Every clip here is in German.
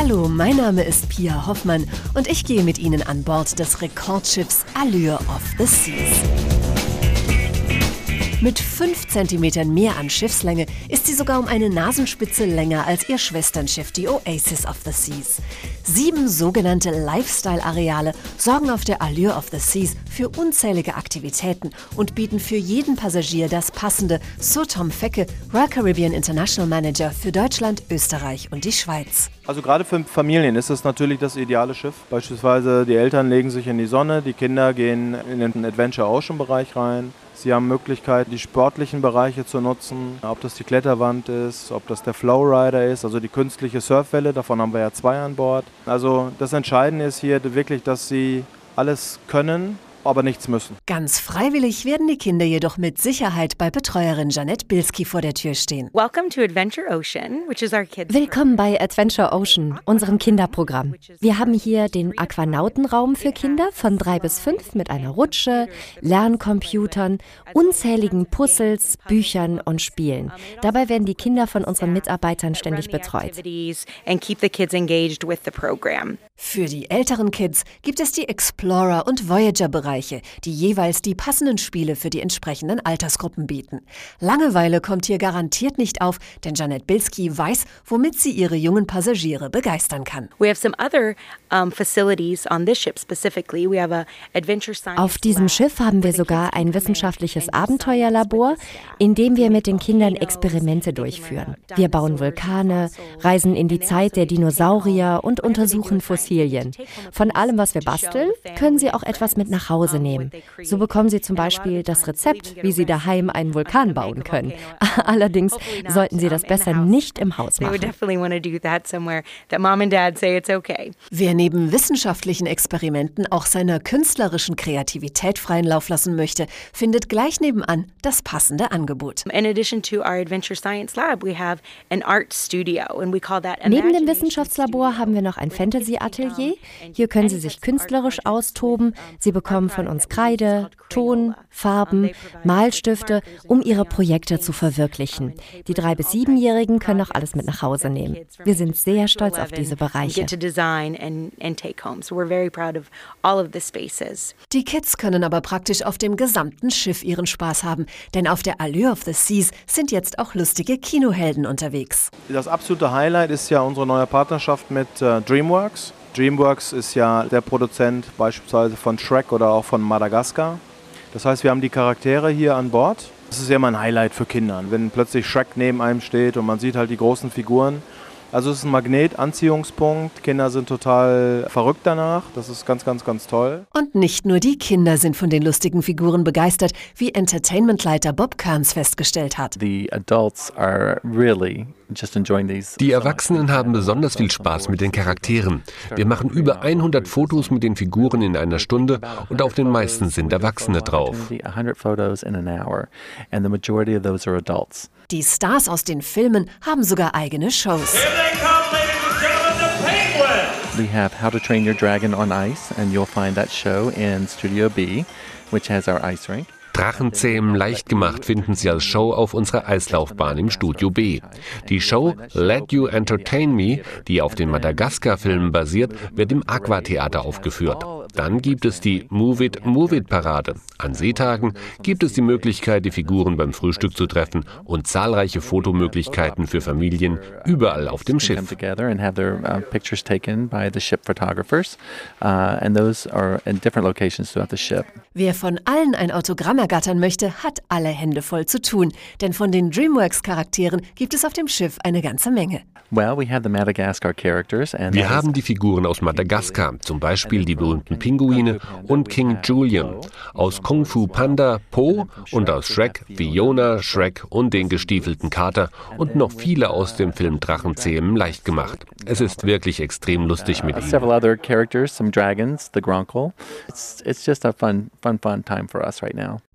Hallo, mein Name ist Pia Hoffmann und ich gehe mit Ihnen an Bord des Rekordschiffs Allure of the Seas. Mit 5 cm mehr an Schiffslänge ist sie sogar um eine Nasenspitze länger als ihr Schwesternschiff, die Oasis of the Seas. Sieben sogenannte Lifestyle-Areale sorgen auf der Allure of the Seas für unzählige Aktivitäten und bieten für jeden Passagier das passende, so Tom Fecke, Royal Caribbean International Manager für Deutschland, Österreich und die Schweiz. Also gerade für Familien ist es natürlich das ideale Schiff. Beispielsweise die Eltern legen sich in die Sonne, die Kinder gehen in den Adventure Ocean Bereich rein. Sie haben Möglichkeit, die sportlichen Bereiche zu nutzen, ob das die Kletterwand ist, ob das der Flowrider ist, also die künstliche Surfwelle, davon haben wir ja zwei an Bord. Also das Entscheidende ist hier wirklich, dass sie alles können aber nichts müssen. Ganz freiwillig werden die Kinder jedoch mit Sicherheit bei Betreuerin Janette Bilski vor der Tür stehen. Willkommen bei Adventure Ocean, unserem Kinderprogramm. Wir haben hier den Aquanautenraum für Kinder von drei bis fünf mit einer Rutsche, Lerncomputern, unzähligen Puzzles, Büchern und Spielen. Dabei werden die Kinder von unseren Mitarbeitern ständig betreut. Für die älteren Kids gibt es die Explorer- und Voyager-Bereiche, die jeweils die passenden Spiele für die entsprechenden Altersgruppen bieten. Langeweile kommt hier auf, nicht denn Janet Bilski weiß, womit sie ihre jungen Passagiere begeistern kann. Auf diesem Schiff haben wir sogar ein wissenschaftliches Abenteuerlabor, in dem wir mit den Kindern Experimente durchführen. Wir bauen Vulkane, reisen in die Zeit der Dinosaurier und untersuchen Fossilien. Von allem, was wir basteln, können Sie auch etwas mit nach Hause nehmen. So bekommen Sie zum Beispiel das Rezept, wie Sie daheim einen Vulkan bauen können. Allerdings sollten Sie das besser nicht im Haus machen. Wer neben wissenschaftlichen Experimenten auch seiner künstlerischen Kreativität freien Lauf lassen möchte, findet gleich nebenan das passende Angebot. Neben dem Wissenschaftslabor haben wir noch ein Fantasy-Atelier Atelier. Hier können Sie sich künstlerisch austoben. Sie bekommen von uns Kreide, Ton, Farben, Malstifte, um Ihre Projekte zu verwirklichen. Die drei- bis siebenjährigen können auch alles mit nach Hause nehmen. Wir sind sehr stolz auf diese Bereiche. Die Kids können aber praktisch auf dem gesamten Schiff ihren Spaß haben, denn auf der Allure of the Seas sind jetzt auch lustige Kinohelden unterwegs. Das absolute Highlight ist ja unsere neue Partnerschaft mit äh, DreamWorks. DreamWorks ist ja der Produzent beispielsweise von Shrek oder auch von Madagaskar. Das heißt, wir haben die Charaktere hier an Bord. Das ist ja immer ein Highlight für Kinder, wenn plötzlich Shrek neben einem steht und man sieht halt die großen Figuren. Also es ist ein Magnet, Anziehungspunkt. Kinder sind total verrückt danach. Das ist ganz, ganz, ganz toll. Und nicht nur die Kinder sind von den lustigen Figuren begeistert, wie Entertainmentleiter Bob Kearns festgestellt hat. Die Erwachsenen haben besonders viel Spaß mit den Charakteren. Wir machen über 100 Fotos mit den Figuren in einer Stunde und auf den meisten sind Erwachsene drauf. Die Stars aus den Filmen haben sogar eigene Shows. We have How to Train Your Dragon on Ice, and you'll find that show in Studio B, which has our ice rink. Drachenzähmen leicht gemacht finden Sie als Show auf unserer Eislaufbahn im Studio B. Die Show Let You Entertain Me, die auf den Madagaskar-Filmen basiert, wird im Aquatheater aufgeführt. Dann gibt es die Move It, Move It Parade. An Seetagen gibt es die Möglichkeit, die Figuren beim Frühstück zu treffen und zahlreiche Fotomöglichkeiten für Familien überall auf dem Schiff. Wer von allen ein Autogramm ergattern möchte, hat alle Hände voll zu tun, denn von den DreamWorks-Charakteren gibt es auf dem Schiff eine ganze Menge. Wir haben die Figuren aus Madagaskar, zum Beispiel die berühmten Pinguine und King Julian, aus Kung Fu Panda Po und aus Shrek Fiona, Shrek und den gestiefelten Kater und noch viele aus dem Film Drachenzähmen leicht gemacht. Es ist wirklich extrem lustig mit ihnen.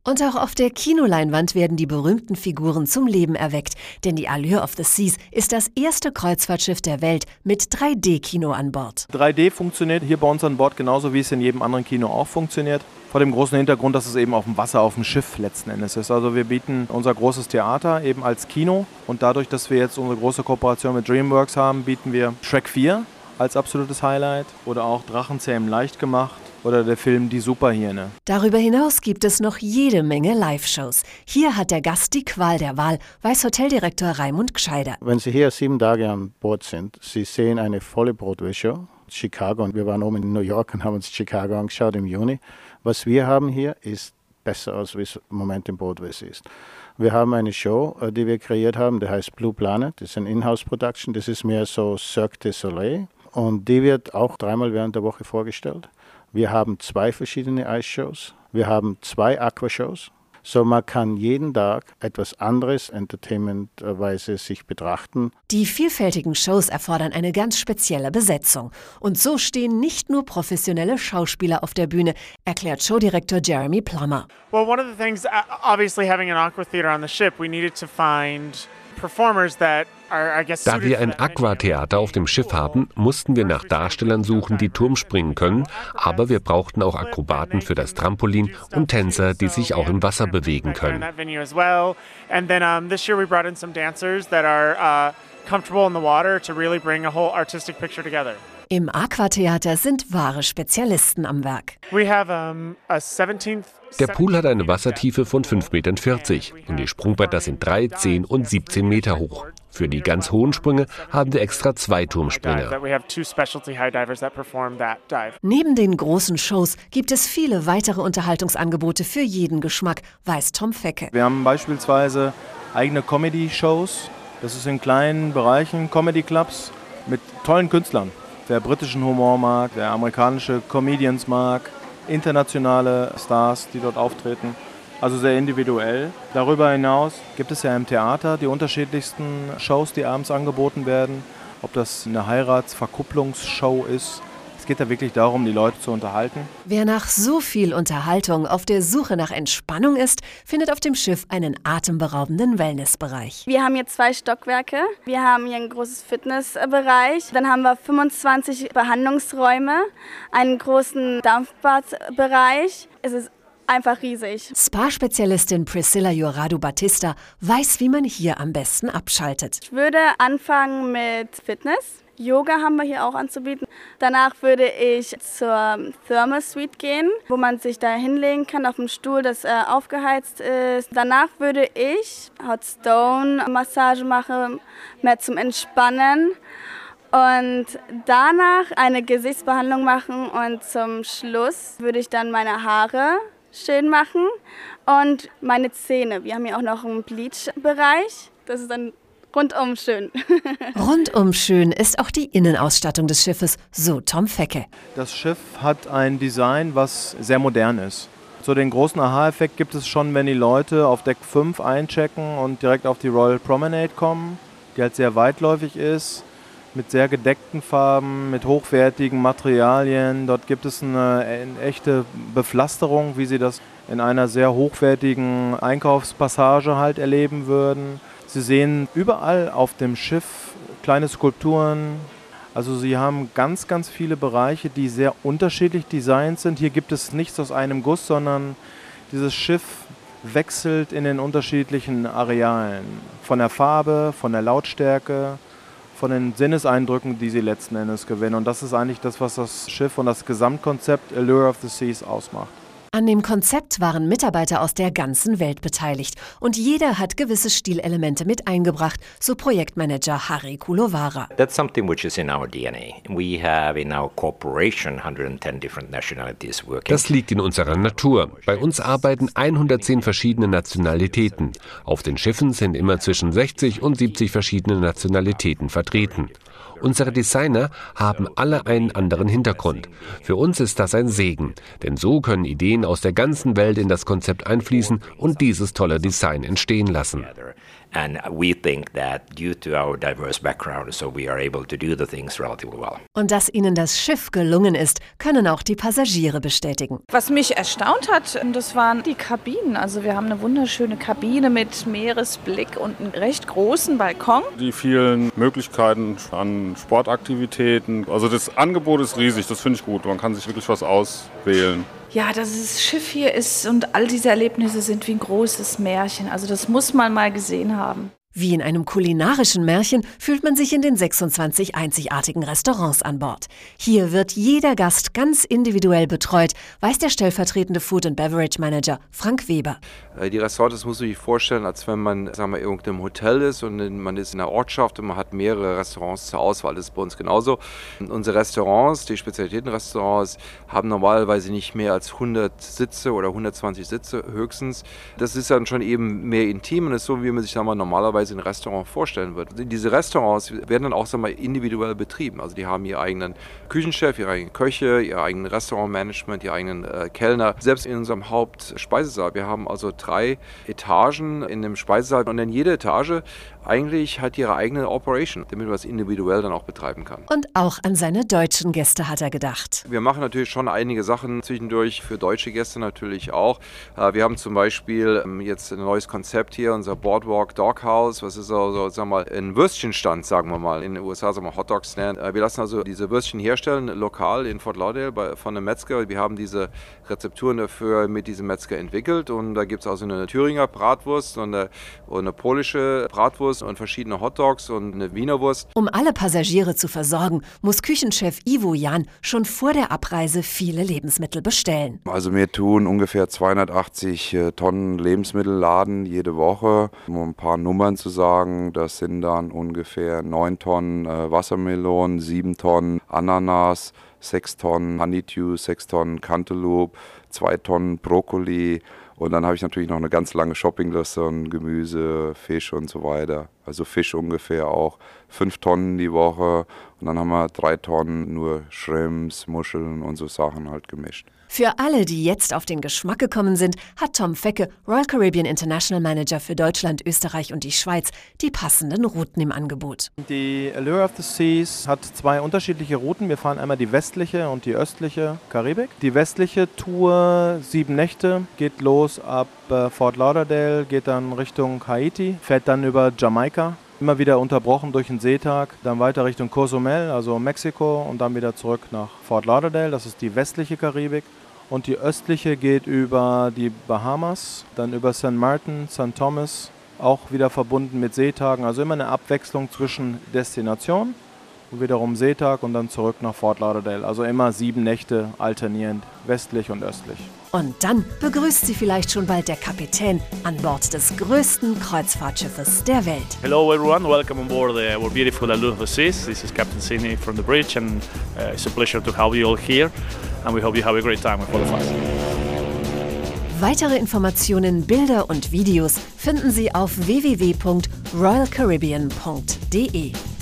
Und auch auf der Kinoleinwand werden die berühmten Figuren zum Leben erweckt, denn die Allure of the Seas ist das erste Kreuzfahrtschiff der Welt mit 3D-Kino an Bord. 3D funktioniert hier bei uns an Bord genauso wie es in jedem anderen Kino auch funktioniert. Vor dem großen Hintergrund, dass es eben auf dem Wasser, auf dem Schiff letzten Endes ist. Also wir bieten unser großes Theater eben als Kino und dadurch, dass wir jetzt unsere große Kooperation mit DreamWorks haben, bieten wir Shrek 4 als absolutes Highlight oder auch Drachenzähmen leicht gemacht oder der Film Die Superhirne. Darüber hinaus gibt es noch jede Menge Live-Shows. Hier hat der Gast die Qual der Wahl, weiß Hoteldirektor Raimund Gscheider. Wenn Sie hier sieben Tage an Bord sind, Sie sehen eine volle Broadway-Show. Chicago und wir waren oben in New York und haben uns Chicago angeschaut im Juni. Was wir haben hier ist besser als wie es im Moment im Broadway ist. Wir haben eine Show, äh, die wir kreiert haben, die heißt Blue Planet. Das ist eine Inhouse-Production. Das ist mehr so Cirque du Soleil. Und die wird auch dreimal während der Woche vorgestellt. Wir haben zwei verschiedene Eisshows. Wir haben zwei Aquashows. So man kann jeden Tag etwas anderes entertainmentweise sich betrachten. Die vielfältigen Shows erfordern eine ganz spezielle Besetzung. Und so stehen nicht nur professionelle Schauspieler auf der Bühne, erklärt Showdirektor Jeremy Plummer. Well, one of the things, uh, obviously having an aqua theater on the ship, we needed to find performers that da wir ein Aquatheater auf dem Schiff haben, mussten wir nach Darstellern suchen, die Turm springen können, aber wir brauchten auch Akrobaten für das Trampolin und Tänzer, die sich auch im Wasser bewegen können. comfortable in the water to really bring a whole artistic picture together. Im Aquatheater sind wahre Spezialisten am Werk. Der Pool hat eine Wassertiefe von 5,40 Metern und die Sprungbretter sind 3, 10 und 17 Meter hoch. Für die ganz hohen Sprünge haben wir extra zwei Turmspringer. Neben den großen Shows gibt es viele weitere Unterhaltungsangebote für jeden Geschmack, weiß Tom Fecke. Wir haben beispielsweise eigene Comedy-Shows. Das ist in kleinen Bereichen, Comedy-Clubs mit tollen Künstlern. Wer britischen Humor mag, wer amerikanische Comedians mag, internationale Stars, die dort auftreten. Also sehr individuell. Darüber hinaus gibt es ja im Theater die unterschiedlichsten Shows, die abends angeboten werden. Ob das eine Heiratsverkupplungsshow ist es geht da wirklich darum, die Leute zu unterhalten. Wer nach so viel Unterhaltung auf der Suche nach Entspannung ist, findet auf dem Schiff einen atemberaubenden Wellnessbereich. Wir haben hier zwei Stockwerke. Wir haben hier ein großes Fitnessbereich. Dann haben wir 25 Behandlungsräume, einen großen Dampfbadbereich. Es ist einfach riesig. Spa-Spezialistin Priscilla Jorado Batista weiß, wie man hier am besten abschaltet. Ich würde anfangen mit Fitness. Yoga haben wir hier auch anzubieten. Danach würde ich zur Thermal Suite gehen, wo man sich da hinlegen kann auf dem Stuhl, das äh, aufgeheizt ist. Danach würde ich Hot Stone Massage machen, mehr zum Entspannen. Und danach eine Gesichtsbehandlung machen und zum Schluss würde ich dann meine Haare schön machen und meine Zähne. Wir haben hier auch noch einen Bleach-Bereich. Das ist dann Rundum schön. Rundum schön ist auch die Innenausstattung des Schiffes, so Tom Fecke. Das Schiff hat ein Design, was sehr modern ist. So den großen Aha-Effekt gibt es schon, wenn die Leute auf Deck 5 einchecken und direkt auf die Royal Promenade kommen, die halt sehr weitläufig ist, mit sehr gedeckten Farben, mit hochwertigen Materialien. Dort gibt es eine, eine echte Bepflasterung, wie sie das in einer sehr hochwertigen Einkaufspassage halt erleben würden. Sie sehen überall auf dem Schiff kleine Skulpturen. Also Sie haben ganz, ganz viele Bereiche, die sehr unterschiedlich designt sind. Hier gibt es nichts aus einem Guss, sondern dieses Schiff wechselt in den unterschiedlichen Arealen. Von der Farbe, von der Lautstärke, von den Sinneseindrücken, die sie letzten Endes gewinnen. Und das ist eigentlich das, was das Schiff und das Gesamtkonzept Allure of the Seas ausmacht. An dem Konzept waren Mitarbeiter aus der ganzen Welt beteiligt und jeder hat gewisse Stilelemente mit eingebracht, so Projektmanager Harry Kulovara. That's something which is in our DNA. We have in our corporation 110 different nationalities working. Das liegt in unserer Natur. Bei uns arbeiten 110 verschiedene Nationalitäten. Auf den Schiffen sind immer zwischen 60 und 70 verschiedene Nationalitäten vertreten. Unsere Designer haben alle einen anderen Hintergrund. Für uns ist das ein Segen, denn so können Ideen aus der ganzen Welt in das Konzept einfließen und dieses tolle Design entstehen lassen. And we think that due to our diverse background, so we are able to do the things relatively well. Und dass ihnen das Schiff gelungen ist, können auch die Passagiere bestätigen. Was mich erstaunt hat, das waren die Kabinen. Also wir haben eine wunderschöne Kabine mit Meeresblick und einen recht großen Balkon. Die vielen Möglichkeiten an Sportaktivitäten. Also das Angebot ist riesig, das finde ich gut. Man kann sich wirklich was auswählen ja, das Schiff hier ist und all diese Erlebnisse sind wie ein großes Märchen. Also das muss man mal gesehen haben. Wie in einem kulinarischen Märchen fühlt man sich in den 26 einzigartigen Restaurants an Bord. Hier wird jeder Gast ganz individuell betreut, weiß der stellvertretende Food and Beverage Manager Frank Weber. Äh, die Restaurants, das muss man sich vorstellen, als wenn man sagen wir, irgendeinem Hotel ist und man ist in einer Ortschaft und man hat mehrere Restaurants zur Auswahl. Das ist bei uns genauso. Unsere Restaurants, die Spezialitätenrestaurants, haben normalerweise nicht mehr als 100 Sitze oder 120 Sitze höchstens. Das ist dann schon eben mehr intim und ist so, wie man sich da mal normalerweise normalerweise ein Restaurant vorstellen würde. Diese Restaurants werden dann auch sagen wir, individuell betrieben. Also die haben ihren eigenen Küchenchef, ihre eigenen Köche, ihr eigenen Restaurantmanagement, ihre eigenen äh, Kellner. Selbst in unserem Hauptspeisesaal. Wir haben also drei Etagen in dem Speisesaal und in jeder Etage eigentlich hat ihre eigene Operation, damit man es individuell dann auch betreiben kann. Und auch an seine deutschen Gäste hat er gedacht. Wir machen natürlich schon einige Sachen zwischendurch für deutsche Gäste natürlich auch. Äh, wir haben zum Beispiel ähm, jetzt ein neues Konzept hier, unser Boardwalk Doghouse, was ist also, sagen wir mal, ein Würstchenstand, sagen wir mal. In den USA sagen wir Hotdog Stand. Äh, wir lassen also diese Würstchen herstellen, lokal in Fort Lauderdale bei, von einem Metzger. Wir haben diese Rezepturen dafür mit diesem Metzger entwickelt und da gibt es also eine Thüringer Bratwurst und eine, und eine polische Bratwurst Currywurst und verschiedene Hotdogs und eine Wienerwurst. Um alle Passagiere zu versorgen, muss Küchenchef Ivo Jan schon vor der Abreise viele Lebensmittel bestellen. Also wir tun ungefähr 280 äh, Tonnen Lebensmittel laden jede Woche. Um ein paar Nummern zu sagen, das sind dann ungefähr 9 Tonnen äh, Wassermelonen, 7 Tonnen Ananas, 6 Tonnen Honeydew, 6 Tonnen Cantaloupe, 2 Tonnen Brokkoli, und dann habe ich natürlich noch eine ganz lange Shoppingliste und Gemüse, Fisch und so weiter. Also Fisch ungefähr auch fünf Tonnen die Woche. Und dann haben wir drei Tonnen nur Shrimps, Muscheln und so Sachen halt gemischt. Für alle, die jetzt auf den Geschmack gekommen sind, hat Tom Fecke, Royal Caribbean International Manager für Deutschland, Österreich und die Schweiz, die passenden Routen im Angebot. Die Allure of the Seas hat zwei unterschiedliche Routen. Wir fahren einmal die westliche und die östliche Karibik. Die westliche Tour, sieben Nächte, geht los ab äh, Fort Lauderdale, geht dann Richtung Haiti, fährt dann über Jamaika immer wieder unterbrochen durch einen Seetag, dann weiter Richtung Cozumel, also Mexiko und dann wieder zurück nach Fort Lauderdale, das ist die westliche Karibik. Und die östliche geht über die Bahamas, dann über St. Martin, St. Thomas, auch wieder verbunden mit Seetagen. Also immer eine Abwechslung zwischen Destination und wiederum Seetag und dann zurück nach Fort Lauderdale. Also immer sieben Nächte alternierend, westlich und östlich. Und dann begrüßt sie vielleicht schon bald der Kapitän an Bord des größten Kreuzfahrtschiffes der Welt. Hello everyone, welcome on board the, our beautiful Allure of the Seas. This is Captain Sidney from the bridge and uh, it's a pleasure to have you all here and we hope you have a great time with all of us. Weitere Informationen, Bilder und Videos finden Sie auf www.royalcaribbean.de.